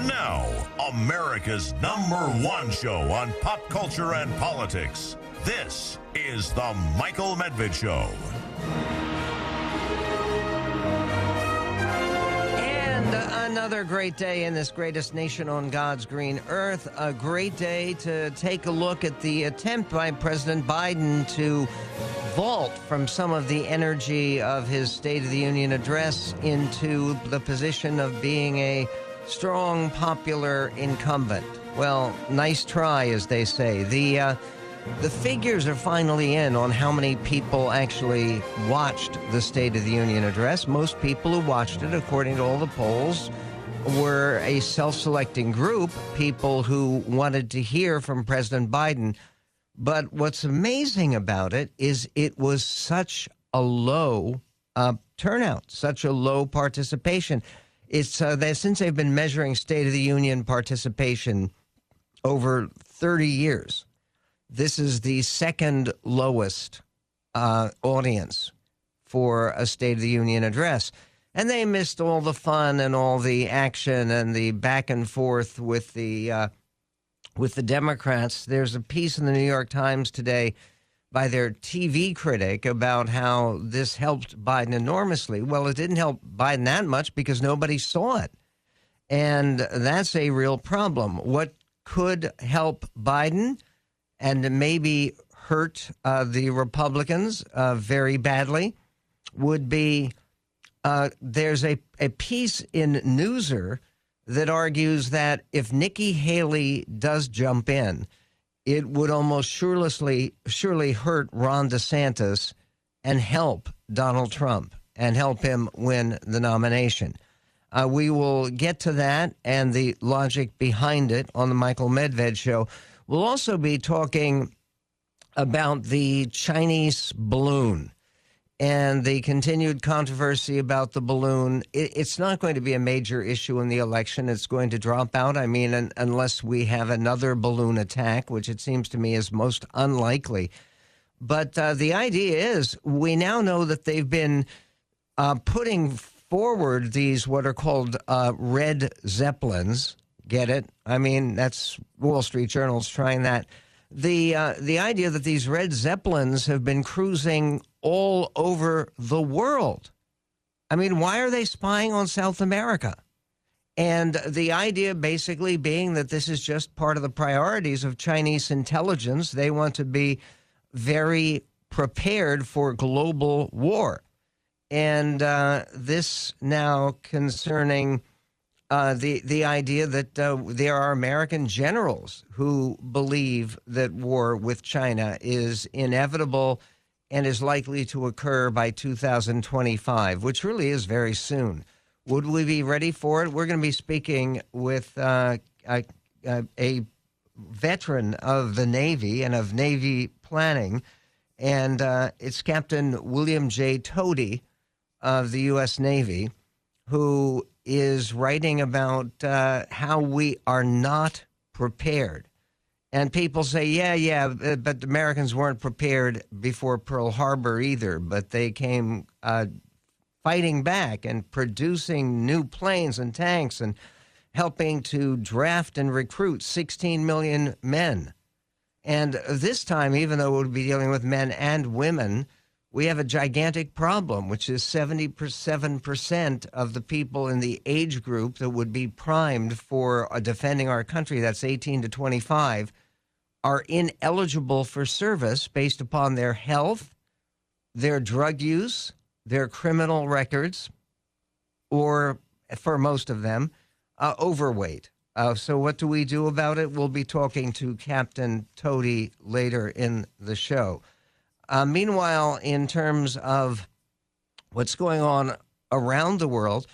And now, America's number one show on pop culture and politics. This is The Michael Medved Show. And another great day in this greatest nation on God's green earth. A great day to take a look at the attempt by President Biden to vault from some of the energy of his State of the Union address into the position of being a strong, popular incumbent. Well, nice try, as they say. The uh, the figures are finally in on how many people actually watched the State of the Union address. Most people who watched it, according to all the polls, were a self selecting group, people who wanted to hear from President Biden. But what's amazing about it is it was such a low uh, turnout, such a low participation. It's uh, that since they've been measuring State of the Union participation over 30 years, this is the second lowest uh, audience for a State of the Union address. And they missed all the fun and all the action and the back and forth with the uh, with the Democrats. There's a piece in the New York Times today by their TV critic about how this helped Biden enormously. Well, it didn't help Biden that much because nobody saw it. And that's a real problem. What could help Biden and maybe hurt uh, the Republicans uh, very badly would be uh, there's a, a piece in Newser that argues that if Nikki Haley does jump in, it would almost surely surely hurt Ron DeSantis and help Donald Trump and help him win the nomination. Uh, we will get to that and the logic behind it on the Michael Medved show. We'll also be talking about the Chinese balloon and the continued controversy about the balloon. It, it's not going to be a major issue in the election. It's going to drop out. I mean, un, unless we have another balloon attack, which it seems to me is most unlikely. But uh, the idea is we now know that they've been uh, putting forward these what are called uh, red zeppelins. Get it? I mean, that's Wall Street Journal's trying that the uh, the idea that these red zeppelins have been cruising all over the world. I mean, why are they spying on South America? And the idea basically being that this is just part of the priorities of Chinese intelligence. They want to be very prepared for global war. And uh, this now concerning uh, the the idea that uh, there are American generals who believe that war with China is inevitable and is likely to occur by 2025, which really is very soon. Would we be ready for it? We're going to be speaking with uh, a, a, veteran of the Navy and of Navy planning, and uh, it's Captain William J. Toti of the U.S. Navy, who is writing about uh, how we are not prepared. And people say, yeah, yeah, but the Americans weren't prepared before Pearl Harbor either, but they came uh, fighting back and producing new planes and tanks and helping to draft and recruit 16 million men. And this time, even though we'll be dealing with men and women, we have a gigantic problem, which is 77% of the people in the age group that would be primed for uh, defending our country, that's 18 to 25, are ineligible for service based upon their health, their drug use, their criminal records, or for most of them, uh, overweight. Uh, so, what do we do about it? We'll be talking to Captain Toti later in the show. Uh, meanwhile, in terms of what's going on around the world,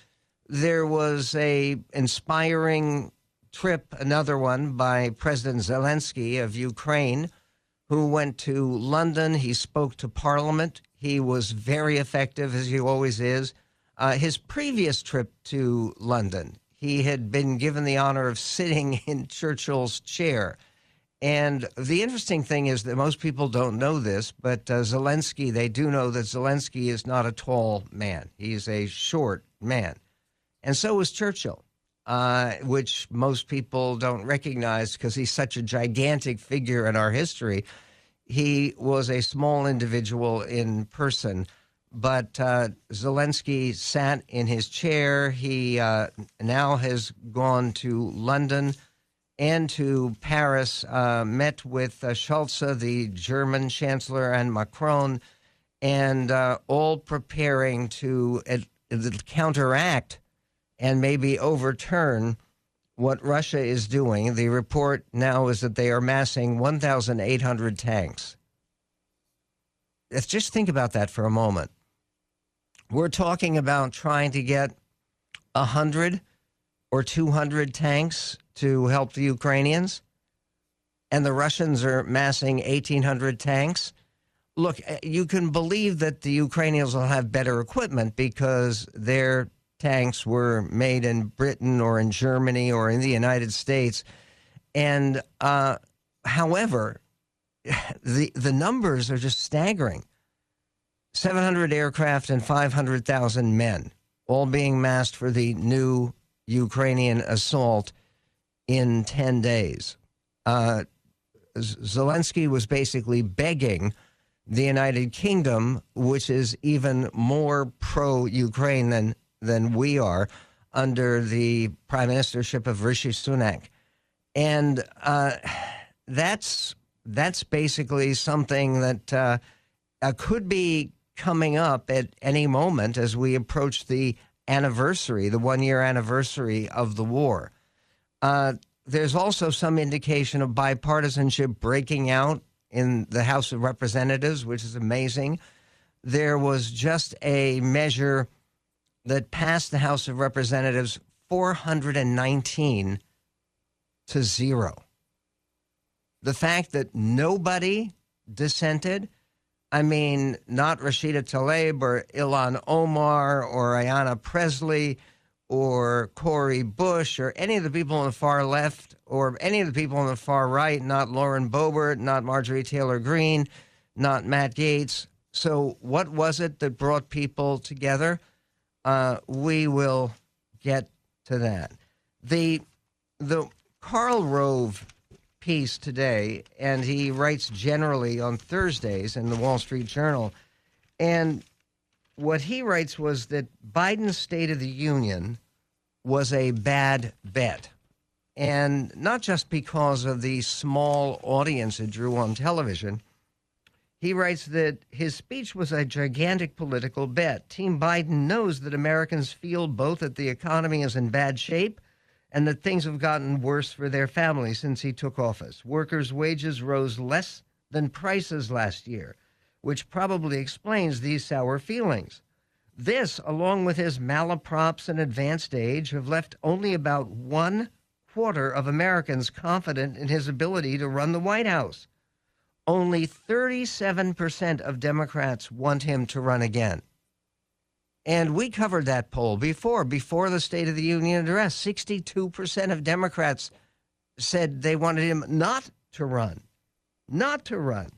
there was a inspiring trip, another one by President Zelensky of Ukraine, who went to London. He spoke to Parliament. He was very effective, as he always is. Uh, his previous trip to London, he had been given the honor of sitting in Churchill's chair and the interesting thing is that most people don't know this, but uh, Zelensky, they do know that Zelensky is not a tall man. He's a short man. And so was Churchill. Uh, which most people don't recognize because he's such a gigantic figure in our history. He was a small individual in person, but uh, Zelensky sat in his chair. He uh, now has gone to London and to Paris, uh, met with uh, Scholz, the German chancellor, and Macron, and uh, all preparing to counteract and maybe overturn what Russia is doing. The report now is that they are massing 1,800 tanks. Let's just think about that for a moment. We're talking about trying to get 100 or 200 tanks to help the Ukrainians, and the Russians are massing 1,800 tanks. Look, you can believe that the Ukrainians will have better equipment because their tanks were made in Britain or in Germany or in the United States. And uh, however, the the numbers are just staggering. 700 aircraft and 500,000 men, all being massed for the new Ukrainian assault in 10 days. Uh, Zelensky was basically begging the United Kingdom, which is even more pro Ukraine than than we are under the prime ministership of Rishi Sunak, and uh, that's that's basically something that uh, uh, could be coming up at any moment as we approach the anniversary, the one year anniversary of the war. Uh, there's also some indication of bipartisanship breaking out in the House of Representatives, which is amazing. There was just a measure that passed the House of Representatives 419 to zero. The fact that nobody dissented, I mean, not Rashida Tlaib or Ilhan Omar or Ayanna Presley or Cori Bush or any of the people on the far left or any of the people on the far right, not Lauren Boebert, not Marjorie Taylor Greene, not Matt Gaetz. So, what was it that brought people together? Uh, we will get to that. The the Karl Rove piece today, and he writes generally on Thursdays in the Wall Street Journal, and what he writes was that Biden's State of the Union was a bad bet. And not just because of the small audience it drew on television. He writes that his speech was a gigantic political bet. Team Biden knows that Americans feel both that the economy is in bad shape and that things have gotten worse for their families since he took office. Workers' wages rose less than prices last year, which probably explains these sour feelings. This, along with his malaprops and advanced age, have left only about one quarter of Americans confident in his ability to run the White House. Only 37% of Democrats want him to run again. And we covered that poll before, before the State of the Union address. 62% of Democrats said they wanted him not to run, not to run.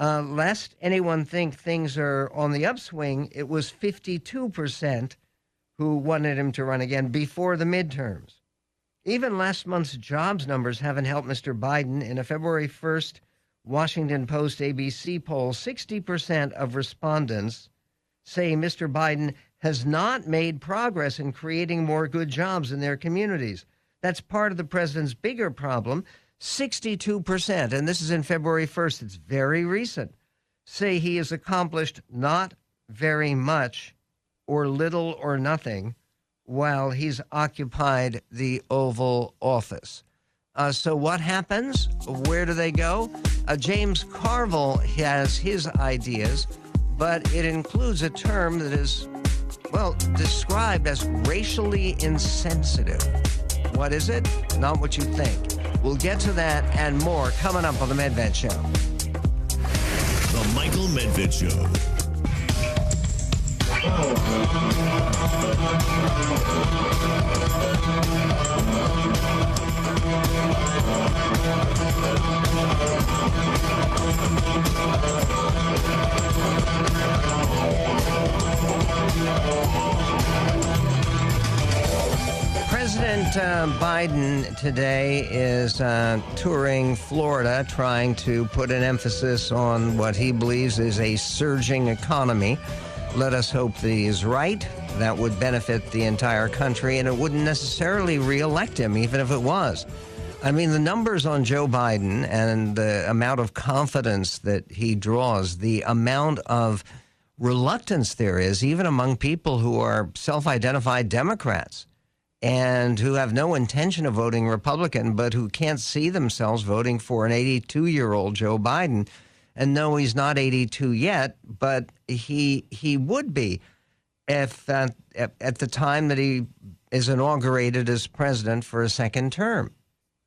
Uh, lest anyone think things are on the upswing, it was 52% who wanted him to run again before the midterms. Even last month's jobs numbers haven't helped Mr. Biden. In a February 1st Washington Post ABC poll, 60% of respondents say Mr. Biden has not made progress in creating more good jobs in their communities. That's part of the president's bigger problem 62%, and this is in February 1st, it's very recent, say he has accomplished not very much or little or nothing while he's occupied the Oval Office. Uh, so, what happens? Where do they go? Uh, James Carville has his ideas, but it includes a term that is, well, described as racially insensitive. What is it? Not what you think. We'll get to that and more coming up on The Medved Show. The Michael Medved Show. Uh, Biden today is uh, touring Florida, trying to put an emphasis on what he believes is a surging economy. Let us hope that he is right. That would benefit the entire country, and it wouldn't necessarily reelect him, even if it was. I mean, the numbers on Joe Biden and the amount of confidence that he draws, the amount of reluctance there is, even among people who are self identified Democrats and who have no intention of voting Republican, but who can't see themselves voting for an 82 year old Joe Biden. And no, he's not 82 yet, but he he would be if uh, at the time that he is inaugurated as president for a second term.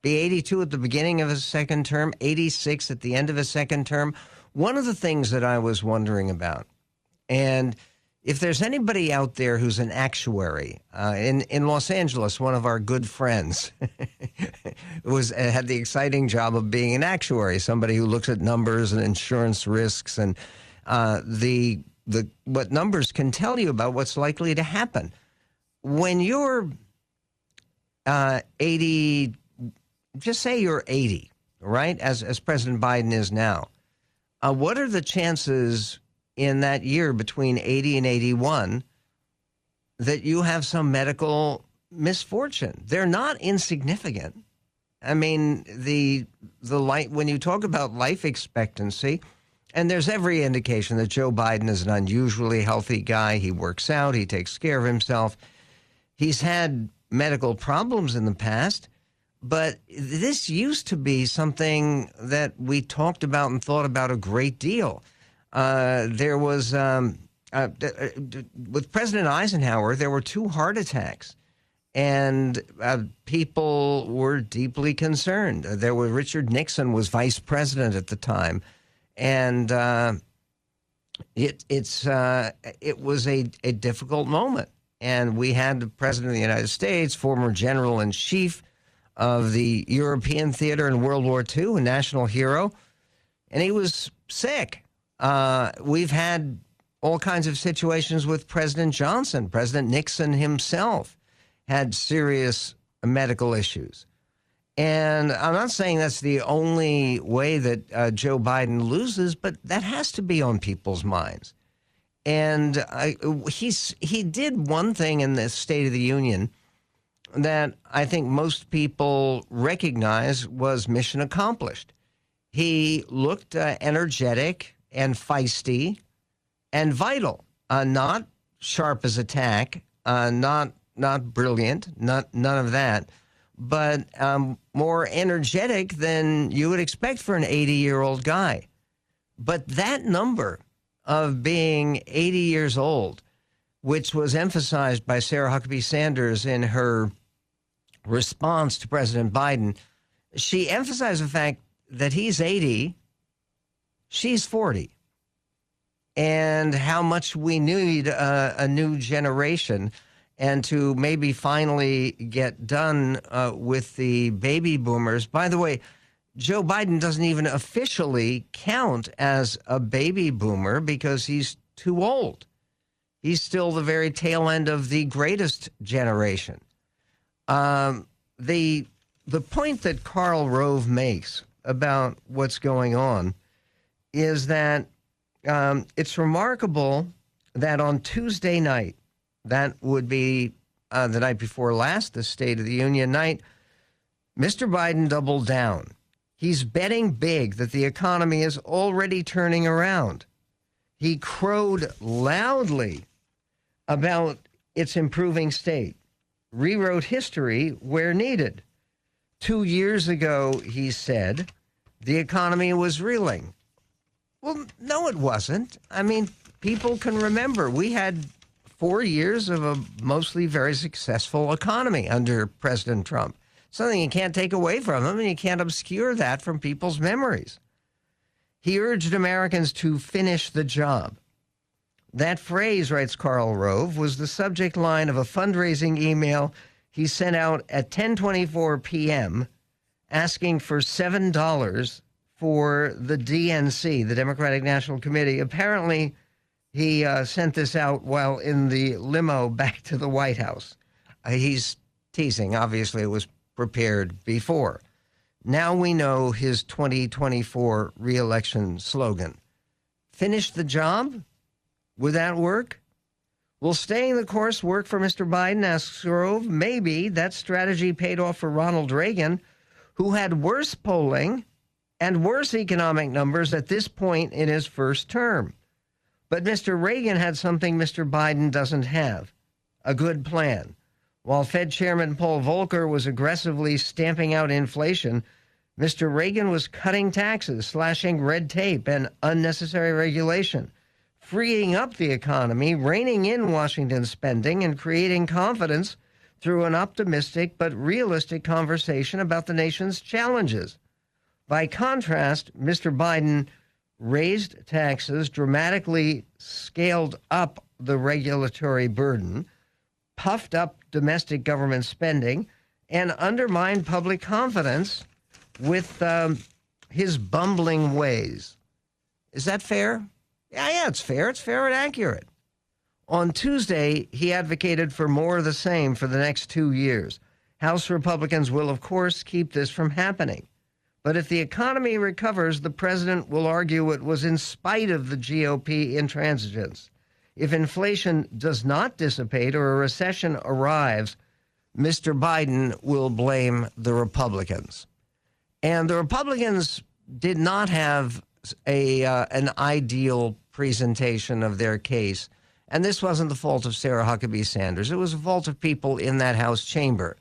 Be 82 at the beginning of his second term, 86 at the end of his second term. One of the things that I was wondering about, and if there's anybody out there who's an actuary uh, in in Los Angeles, one of our good friends was uh, had the exciting job of being an actuary, somebody who looks at numbers and insurance risks and uh, the the what numbers can tell you about what's likely to happen when you're uh, 80. Just say you're 80, right? As as President Biden is now. Uh, what are the chances? In that year between 80 and 81 that you have some medical misfortune. They're not insignificant. I mean, the the light when you talk about life expectancy, and there's every indication that Joe Biden is an unusually healthy guy. He works out, he takes care of himself. He's had medical problems in the past, but this used to be something that we talked about and thought about a great deal. Uh, there was um, uh, uh with President Eisenhower, there were two heart attacks, and uh, people were deeply concerned. There were Richard Nixon was vice president at the time, and uh, it it's it was a, a difficult moment. And we had the president of the United States, former general in chief of the European theater in World War II, a national hero, and he was sick uh, we've had all kinds of situations with President Johnson. President Nixon himself had serious medical issues. And I'm not saying that's the only way that uh, Joe Biden loses, but that has to be on people's minds. And I, he's he did one thing in the State of the Union that I think most people recognize was mission accomplished. He looked uh, energetic and feisty and vital, uh, not sharp as a tack, uh, not not brilliant, not none of that, but um, more energetic than you would expect for an 80 year old guy. But that number of being 80 years old, which was emphasized by Sarah Huckabee Sanders in her response to President Biden, she emphasized the fact that he's 80 she's 40 and how much we need a new generation and to maybe finally get done uh, with the baby boomers. By the way, Joe Biden doesn't even officially count as a baby boomer because he's too old. He's still the very tail end of the greatest generation. Um, the the point that Karl Rove makes about what's going on is that um, it's remarkable that on Tuesday night, that would be uh, the night before last, the State of the Union night, Mr. Biden doubled down. He's betting big that the economy is already turning around. He crowed loudly about its improving state, rewrote history where needed. Two years ago, he said, the economy was reeling. Well, no, it wasn't. I mean, people can remember we had four years of a mostly very successful economy under President Trump. Something you can't take away from him, and you can't obscure that from people's memories. He urged Americans to finish the job. That phrase, writes Karl Rove, was the subject line of a fundraising email he sent out at 10:24 p.m. asking for $7 for the DNC, the Democratic National Committee. Apparently, he uh, sent this out while in the limo back to the White House. Uh, he's teasing. Obviously, it was prepared before. Now we know his 2024 reelection slogan Finish the job? Would that work? Will staying the course work for Mr. Biden? asks Rove. Maybe. That strategy paid off for Ronald Reagan, who had worse polling and worse economic numbers at this point in his first term. But Mr. Reagan had something Mr. Biden doesn't have a good plan. While Fed Chairman Paul Volcker was aggressively stamping out inflation, Mr. Reagan was cutting taxes, slashing red tape and unnecessary regulation, freeing up the economy, reining in Washington spending, and creating confidence through an optimistic but realistic conversation about the nation's challenges. By contrast, Mr. Biden raised taxes, dramatically scaled up the regulatory burden, puffed up domestic government spending, and undermined public confidence with um, his bumbling ways. Is that fair? Yeah, yeah, it's fair. It's fair and accurate. On Tuesday, he advocated for more of the same for the next two years. House Republicans will, of course, keep this from happening. But if the economy recovers, the president will argue it was in spite of the GOP intransigence. If inflation does not dissipate or a recession arrives, Mr. Biden will blame the Republicans. And the Republicans did not have a uh, an ideal presentation of their case. And this wasn't the fault of Sarah Huckabee Sanders. It was the fault of people in that House chamber.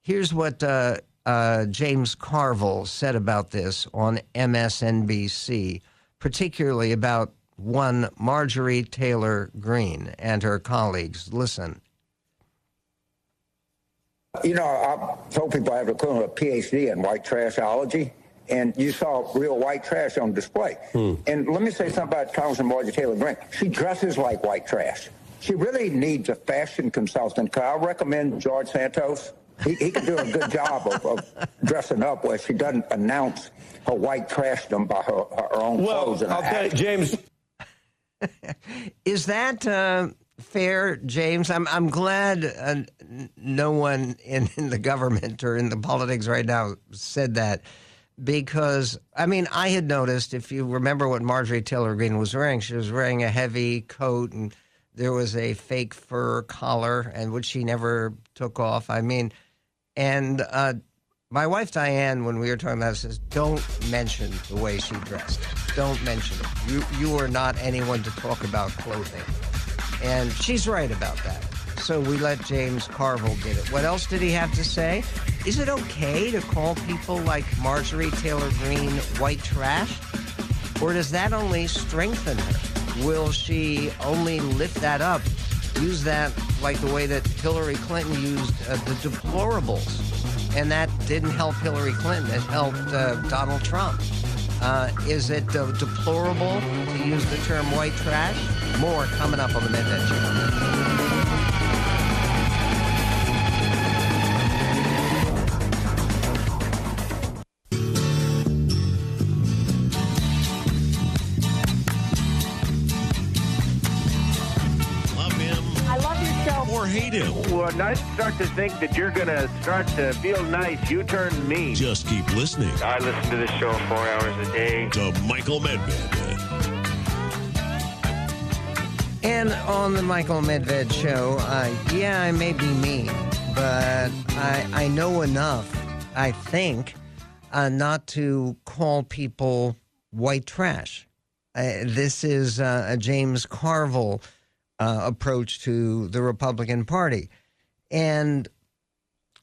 Here's what uh, uh, James Carville said about this on MSNBC, particularly about one Marjorie Taylor Greene and her colleagues. Listen. You know, I told people I have a PhD in white trashology, and you saw real white trash on display. Hmm. And let me say something about Congressman Marjorie Taylor Greene. She dresses like white trash. She really needs a fashion consultant. Could I recommend George Santos? He, he can do a good job of, of, dressing up where she doesn't announce her white trashdom by her, her own well, clothes. And okay, James. Is that uh, fair, James? I'm I'm glad uh, no one in, in the government or in the politics right now said that because I mean I had noticed if you remember what Marjorie Taylor Greene was wearing, she was wearing a heavy coat and there was a fake fur collar and which she never took off. I mean and uh, my wife Diane, when we were talking about this, says, "Don't mention the way she dressed. Don't mention it. You you are not anyone to talk about clothing." And she's right about that. So we let James Carville get it. What else did he have to say? Is it okay to call people like Marjorie Taylor Greene white trash? Or does that only strengthen her? Will she only lift that up use that like the way that Hillary Clinton used uh, the deplorables. And that didn't help Hillary Clinton, it helped uh, Donald Trump. Uh, is it uh, deplorable to use the term white trash? More coming up on the Medved Show. I start to think that you're going to start to feel nice, you turn mean. Just keep listening. I listen to this show four hours a day. To Michael Medved. And on the Michael Medved show, uh, yeah, I may be mean, but I, I know enough, I think, uh, not to call people white trash. Uh, this is uh, a James Carville uh, approach to the Republican Party. And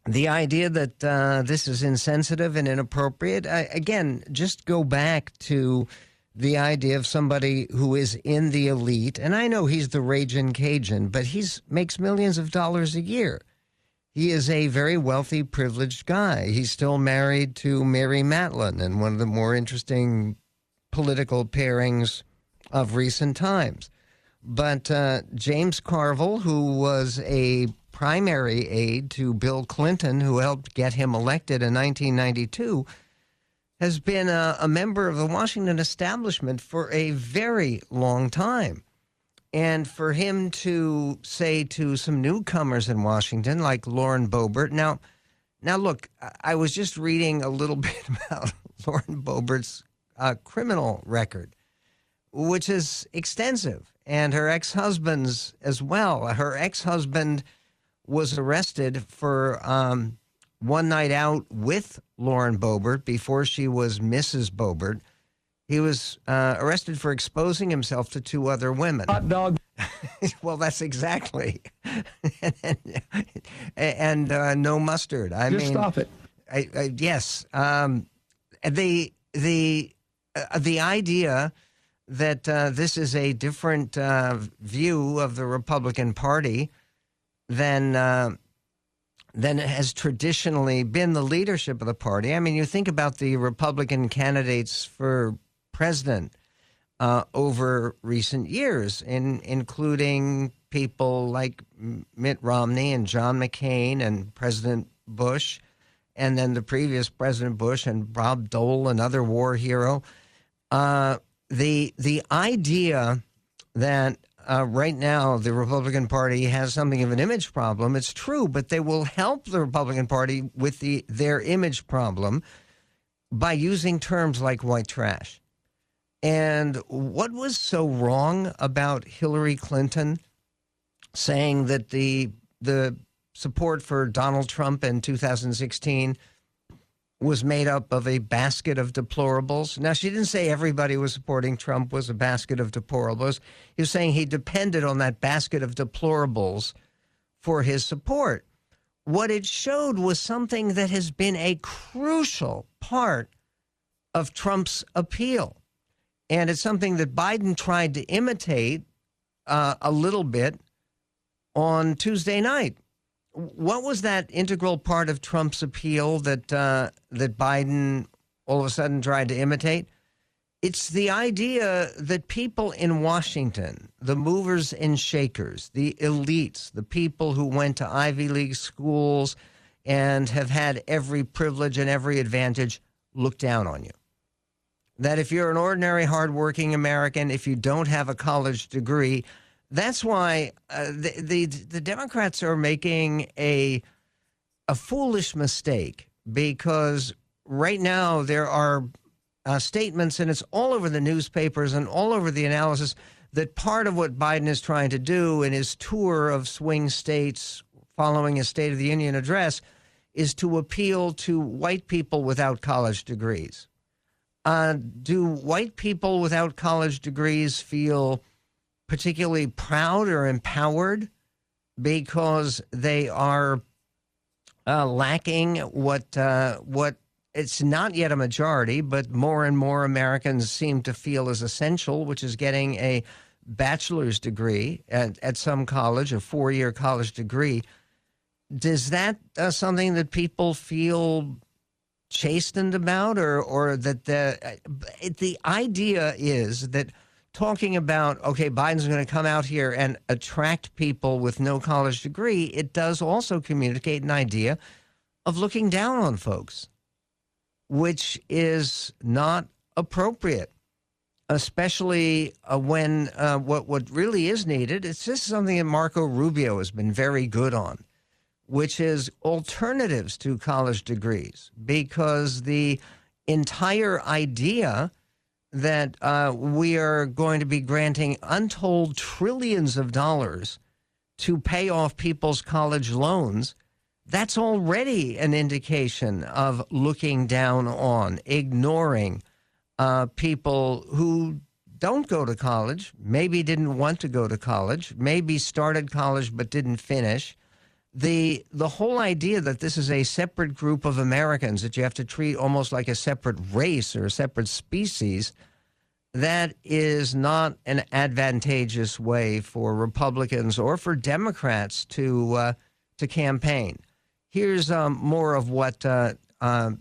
the idea that uh, this is insensitive and inappropriate, I, again, just go back to the idea of somebody who is in the elite. And I know he's the raging Cajun, but he's makes millions of dollars a year. He is a very wealthy, privileged guy. He's still married to Mary Matalin and one of the more interesting political pairings of recent times. But uh, James Carville, who was a primary aide to Bill Clinton, who helped get him elected in 1992, has been a, a member of the Washington establishment for a very long time. And for him to say to some newcomers in Washington, like Lauren Boebert, now, now look, I was just reading a little bit about Lauren Boebert's uh, criminal record, which is extensive, and her ex husband's as well. Her ex husband was arrested for um, one night out with Lauren Boebert before she was Mrs. Boebert. He was uh, arrested for exposing himself to two other women. Hot dog. well, that's exactly. and, and uh, no mustard. I Just mean, stop it. I, I, yes. Um, the the uh, the idea that uh, this is a different uh, view of the Republican Party than uh, than has traditionally been the leadership of the party. I mean, you think about the Republican candidates for president uh, over recent years, in, including people like Mitt Romney and John McCain and President Bush, and then the previous President Bush and Bob Dole, another war hero. Uh, the the idea that uh, right now the Republican Party has something of an image problem. It's true, but they will help the Republican Party with the their image problem by using terms like white trash. And what was so wrong about Hillary Clinton saying that the the support for Donald Trump in 2016 was made up of a basket of deplorables. Now, she didn't say everybody was supporting Trump was a basket of deplorables. He was saying he depended on that basket of deplorables for his support. What it showed was something that has been a crucial part of Trump's appeal. And it's something that Biden tried to imitate uh, a little bit on Tuesday night what was that integral part of Trump's appeal that uh, that Biden all of a sudden tried to imitate? It's the idea that people in Washington, the movers and shakers, the elites, the people who went to Ivy League schools and have had every privilege and every advantage, look down on you. That if you're an ordinary, hardworking American, if you don't have a college degree, that's why uh, the, the the Democrats are making a a foolish mistake because right now there are uh, statements and it's all over the newspapers and all over the analysis that part of what Biden is trying to do in his tour of swing states following his State of the Union address is to appeal to white people without college degrees. Uh, do white people without college degrees feel particularly proud or empowered because they are uh, lacking what uh, what it's not yet a majority, but more and more Americans seem to feel is essential, which is getting a bachelor's degree at, at some college, a four year college degree. Does that uh, something that people feel chastened about, or or that the uh, the idea is that talking about, okay, Biden's going to come out here and attract people with no college degree, it does also communicate an idea of looking down on folks, which is not appropriate, especially uh, when uh, what, what really is needed, it's just something that Marco Rubio has been very good on, which is alternatives to college degrees, because the entire idea – that uh, we are going to be granting untold trillions of dollars to pay off people's college loans, that's already an indication of looking down on, ignoring uh, people who don't go to college, maybe didn't want to go to college, maybe started college but didn't finish. The the whole idea that this is a separate group of Americans that you have to treat almost like a separate race or a separate species that is not an advantageous way for Republicans or for Democrats to uh, to campaign. Here's um, more of what uh, uh,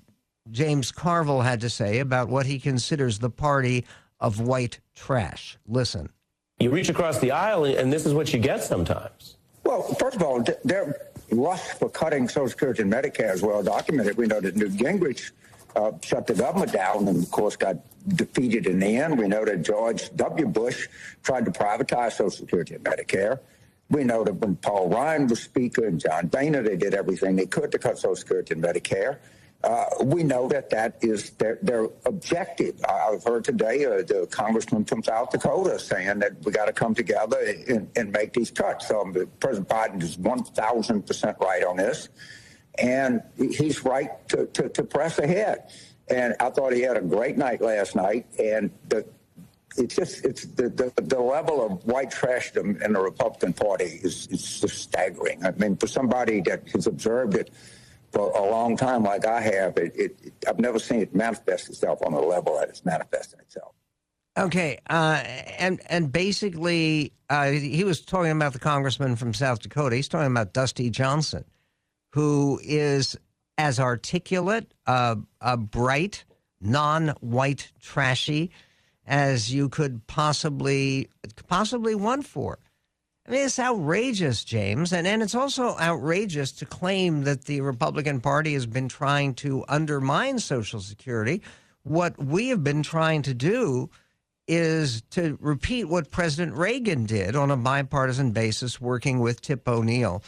James Carville had to say about what he considers the party of white trash. Listen. You reach across the aisle, and this is what you get sometimes. Well, first of all, their lust for cutting Social Security and Medicare is well documented. We know that Newt Gingrich uh, shut the government down and, of course, got defeated in the end. We know that George W. Bush tried to privatize Social Security and Medicare. We know that when Paul Ryan was Speaker and John Boehner, they did everything they could to cut Social Security and Medicare. Uh, we know that that is their, their objective. I've heard today uh, the congressman from South Dakota saying that we got to come together and, and, make these cuts. Um, President Biden is 1,000% right on this. And he's right to, to, to, press ahead. And I thought he had a great night last night. And the, it's just it's the, the, the level of white trashdom in the Republican Party is, is just staggering. I mean, for somebody that has observed it for a long time, like I have, it, it, it, I've never seen it manifest itself on the level that it's manifesting itself. Okay, uh, and and basically, uh, he was talking about the congressman from South Dakota. He's talking about Dusty Johnson, who is as articulate, uh, a bright, non-white, trashy as you could possibly possibly want for. I mean, it's outrageous, James. And, and it's also outrageous to claim that the Republican Party has been trying to undermine Social Security. What we have been trying to do is to repeat what President Reagan did on a bipartisan basis, working with Tip O'Neill,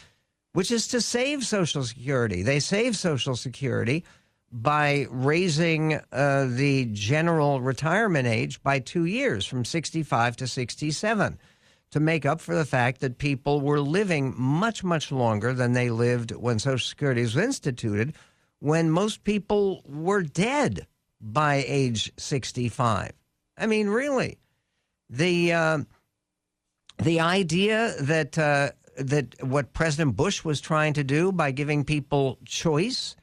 which is to save Social Security. They save Social Security by raising uh, the general retirement age by two years from 65 to 67 to make up for the fact that people were living much, much longer than they lived when Social Security was instituted, when most people were dead by age 65. I mean, really, the uh, the idea that uh, that what President Bush was trying to do by giving people choice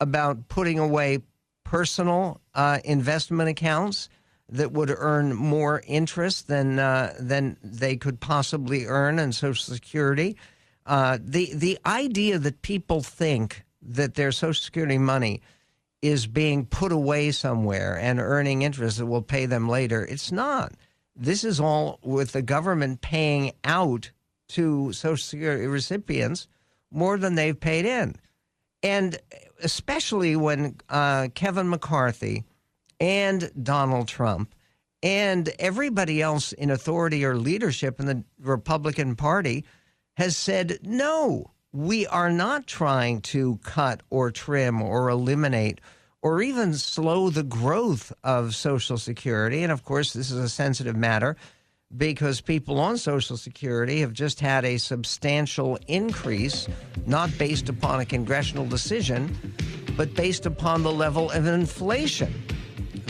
about putting away personal uh, investment accounts that would earn more interest than uh, than they could possibly earn in Social Security. Uh, the the idea that people think that their Social Security money is being put away somewhere and earning interest that will pay them later, it's not. This is all with the government paying out to Social Security recipients more than they've paid in, and especially when uh, Kevin McCarthy and Donald Trump and everybody else in authority or leadership in the Republican Party has said, no, we are not trying to cut or trim or eliminate or even slow the growth of Social Security. And of course, this is a sensitive matter because people on Social Security have just had a substantial increase, not based upon a congressional decision, but based upon the level of inflation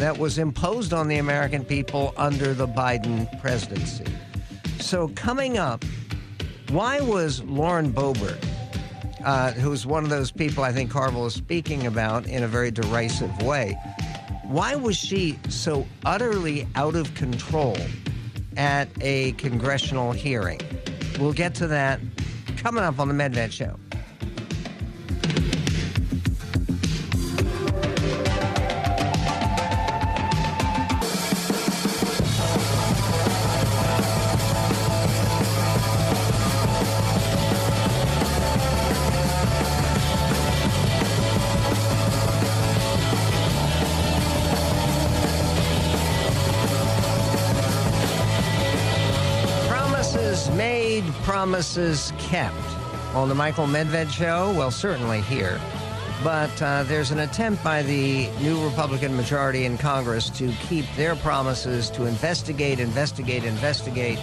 that was imposed on the American people under the Biden presidency. So, coming up, why was Lauren Boebert, uh, who's one of those people I think Carville is speaking about in a very derisive way, why was she so utterly out of control at a congressional hearing? We'll get to that coming up on the Medved Show. Promises kept on the Michael Medved show? Well, certainly here. But uh, there's an attempt by the new Republican majority in Congress to keep their promises to investigate, investigate, investigate,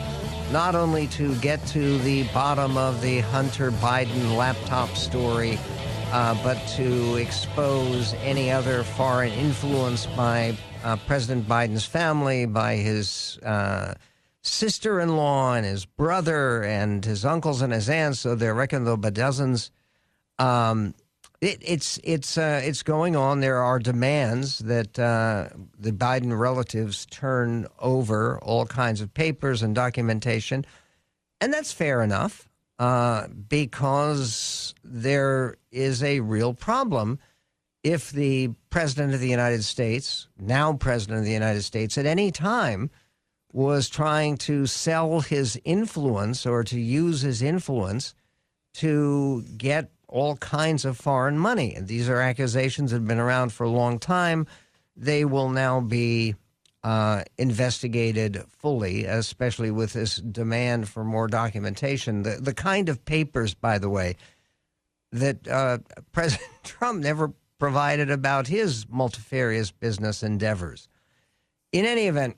not only to get to the bottom of the Hunter Biden laptop story, uh, but to expose any other foreign influence by uh, President Biden's family, by his uh, sister in law and his brother and his uncles and his aunts. So they're reckoned though by dozens. Um, it, it's it's uh, it's going on. There are demands that uh, the Biden relatives turn over all kinds of papers and documentation, and that's fair enough uh, because there is a real problem if the president of the United States, now president of the United States, at any time was trying to sell his influence or to use his influence to get all kinds of foreign money. And these are accusations that have been around for a long time. They will now be uh, investigated fully, especially with this demand for more documentation. The, the kind of papers, by the way, that uh, President Trump never provided about his multifarious business endeavors. In any event,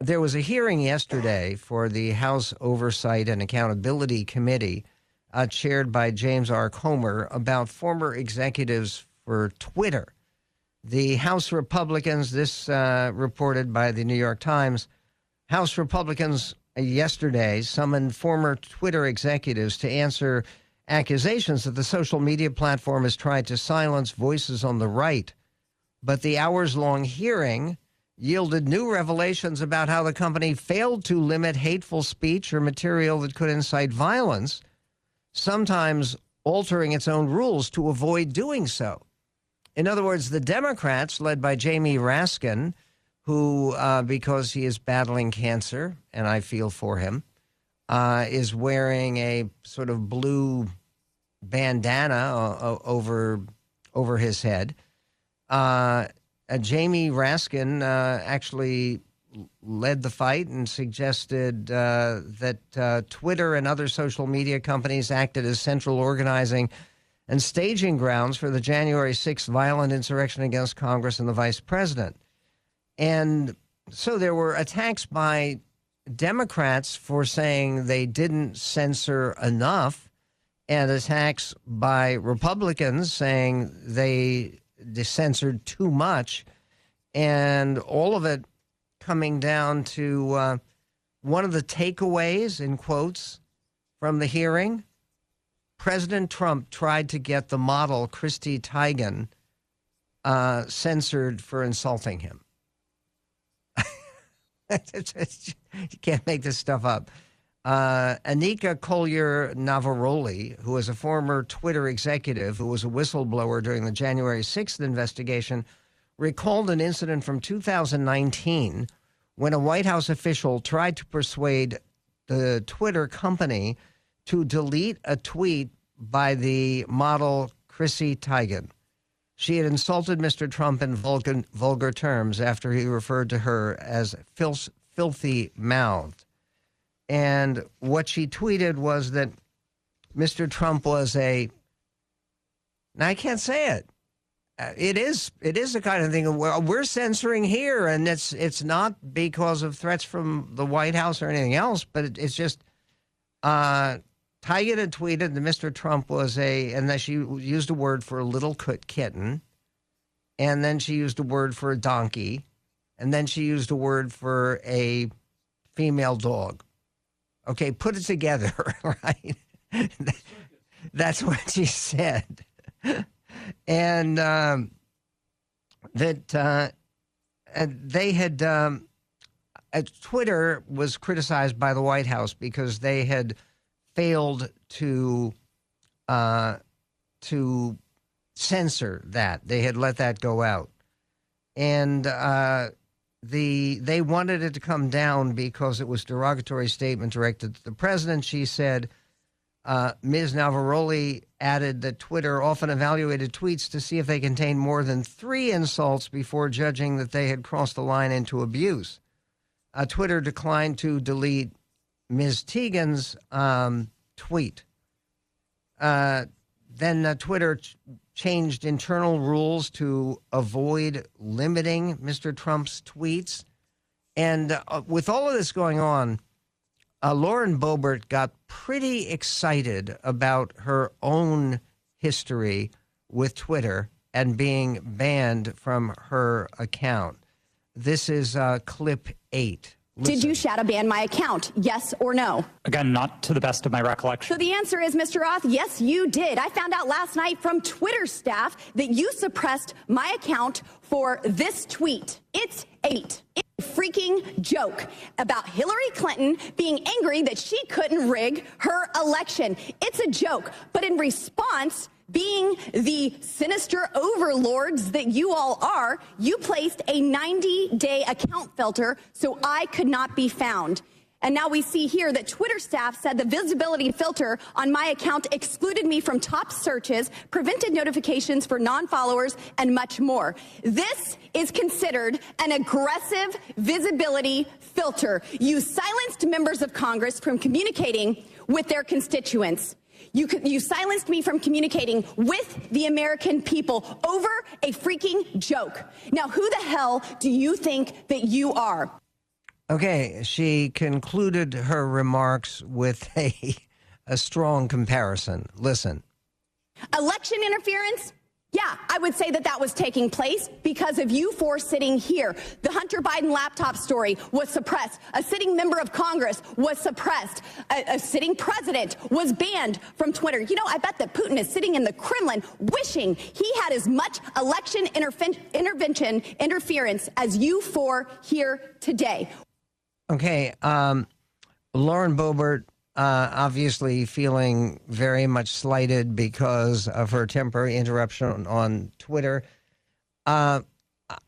there was a hearing yesterday for the House Oversight and Accountability Committee, uh, chaired by James R. Comer, about former executives for Twitter. The House Republicans, this uh, reported by the New York Times, House Republicans yesterday summoned former Twitter executives to answer accusations that the social media platform has tried to silence voices on the right. But the hours long hearing yielded new revelations about how the company failed to limit hateful speech or material that could incite violence, sometimes altering its own rules to avoid doing so. In other words, the Democrats, led by Jamie Raskin, who, uh, because he is battling cancer, and I feel for him, uh, is wearing a sort of blue bandana uh, over over his head. Uh, Jamie Raskin uh, actually led the fight and suggested uh, that uh, Twitter and other social media companies acted as central organizing and staging grounds for the January 6th violent insurrection against Congress and the vice president. And so there were attacks by Democrats for saying they didn't censor enough, and attacks by Republicans saying they censored too much, and all of it coming down to uh, one of the takeaways, in quotes, from the hearing. President Trump tried to get the model Chrissy Teigen uh, censored for insulting him. you can't make this stuff up. Uh, Anika Collier Navaroli, who is a former Twitter executive who was a whistleblower during the January 6th investigation, recalled an incident from 2019 when a White House official tried to persuade the Twitter company to delete a tweet by the model Chrissy Teigen. She had insulted Mr. Trump in vulgar, vulgar terms after he referred to her as filthy mouthed. And what she tweeted was that Mr. Trump was a. Now I can't say it. Uh, it is it is the kind of thing where we're censoring here, and it's it's not because of threats from the White House or anything else, but it, it's just. Uh, Teigen had tweeted that Mr. Trump was a, and that she used a word for a little cut kitten, and then she used a word for a donkey, and then she used a word for a female dog. Okay, put it together, right? That's what she said. And um, that uh, they had, um, uh, Twitter was criticized by the White House because they had failed to uh, to censor that. They had let that go out. And uh, the they wanted it to come down because it was derogatory statement directed to the president. She said uh, Ms. Navaroli added that Twitter often evaluated tweets to see if they contained more than three insults before judging that they had crossed the line into abuse. Uh, Twitter declined to delete Ms. Teigen's um, tweet. Uh, then uh, Twitter ch- changed internal rules to avoid limiting Mr. Trump's tweets. And uh, with all of this going on, uh, Lauren Boebert got pretty excited about her own history with Twitter and being banned from her account. This is uh, clip eight. Listen. Did you shadow ban my account? Yes or no? Again, not to the best of my recollection. So the answer is, Mr. Roth, yes, you did. I found out last night from Twitter staff that you suppressed my account for this tweet. It's eight. It's a freaking joke about Hillary Clinton being angry that she couldn't rig her election. It's a joke. But in response, being the sinister overlords that you all are, you placed a 90 day account filter so I could not be found. And now we see here that Twitter staff said the visibility filter on my account excluded me from top searches, prevented notifications for non followers, and much more. This is considered an aggressive visibility filter. You silenced members of Congress from communicating with their constituents. You, you silenced me from communicating with the American people over a freaking joke. Now, who the hell do you think that you are? Okay, she concluded her remarks with a, a strong comparison. Listen. Election interference? Yeah, I would say that that was taking place because of you four sitting here. The Hunter Biden laptop story was suppressed. A sitting member of Congress was suppressed. A, a, sitting president was banned from Twitter. You know, I bet that Putin is sitting in the Kremlin wishing he had as much election intervention interference as you four here today. Okay, um, Lauren Boebert uh, obviously feeling very much slighted because of her temporary interruption on Twitter. Uh,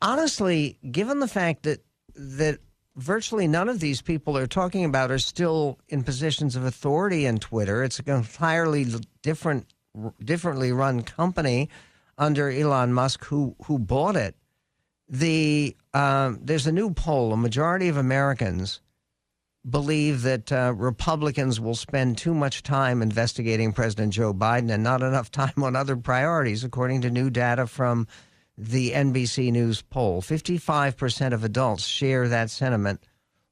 honestly, given the fact that that virtually none of these people are talking about are still in positions of authority in Twitter, it's an entirely different, differently run company under Elon Musk who who bought it. The um, there's a new poll: a majority of Americans believe that uh, Republicans will spend too much time investigating President Joe Biden and not enough time on other priorities, according to new data from the NBC News poll. 55% of adults share that sentiment,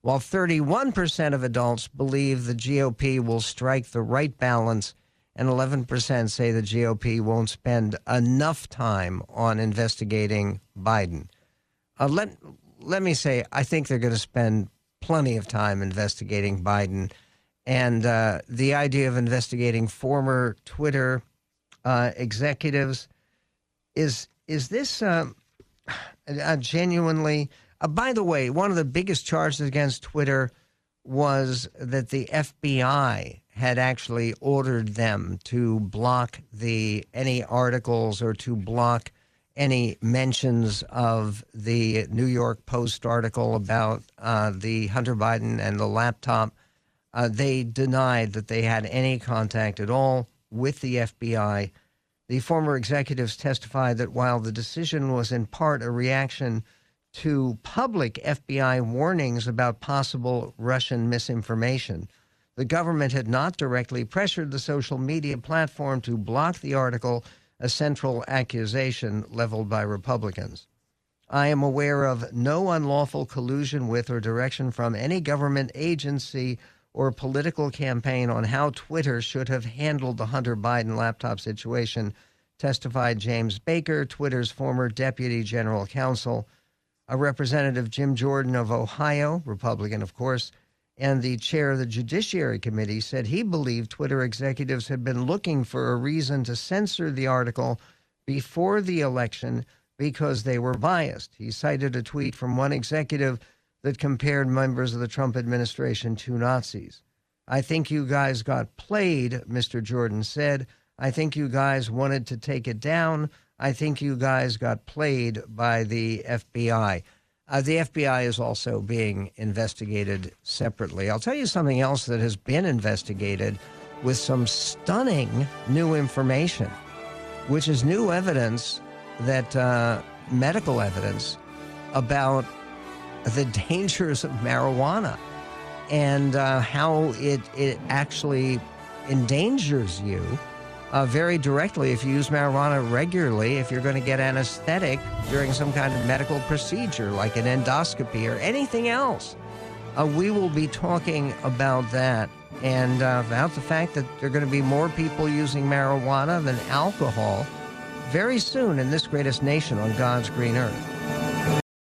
while 31% of adults believe the GOP will strike the right balance, and 11% say the GOP won't spend enough time on investigating Biden. Uh, let, let me say, I think they're going to spend plenty of time investigating Biden. And uh, the idea of investigating former Twitter uh, executives is is this uh, genuinely? Uh, by the way, one of the biggest charges against Twitter was that the FBI had actually ordered them to block the any articles or to block any mentions of the New York Post article about uh, the Hunter Biden and the laptop. Uh, they denied that they had any contact at all with the FBI. The former executives testified that while the decision was in part a reaction to public FBI warnings about possible Russian misinformation, the government had not directly pressured the social media platform to block the article a central accusation leveled by Republicans. I am aware of no unlawful collusion with or direction from any government agency or political campaign on how Twitter should have handled the Hunter Biden laptop situation, testified James Baker, Twitter's former deputy general counsel. A representative, Jim Jordan of Ohio, Republican, of course, and the chair of the Judiciary Committee said he believed Twitter executives had been looking for a reason to censor the article before the election because they were biased. He cited a tweet from one executive that compared members of the Trump administration to Nazis. I think you guys got played, Mr. Jordan said. I think you guys wanted to take it down. I think you guys got played by the FBI. Uh, the FBI is also being investigated separately. I'll tell you something else that has been investigated with some stunning new information, which is new evidence that uh, medical evidence about the dangers of marijuana and uh, how it, it actually endangers you uh, very directly if you use marijuana regularly, if you're going to get anesthetic during some kind of medical procedure like an endoscopy or anything else. Uh, we will be talking about that and uh, about the fact that there are going to be more people using marijuana than alcohol very soon in this greatest nation on God's green earth.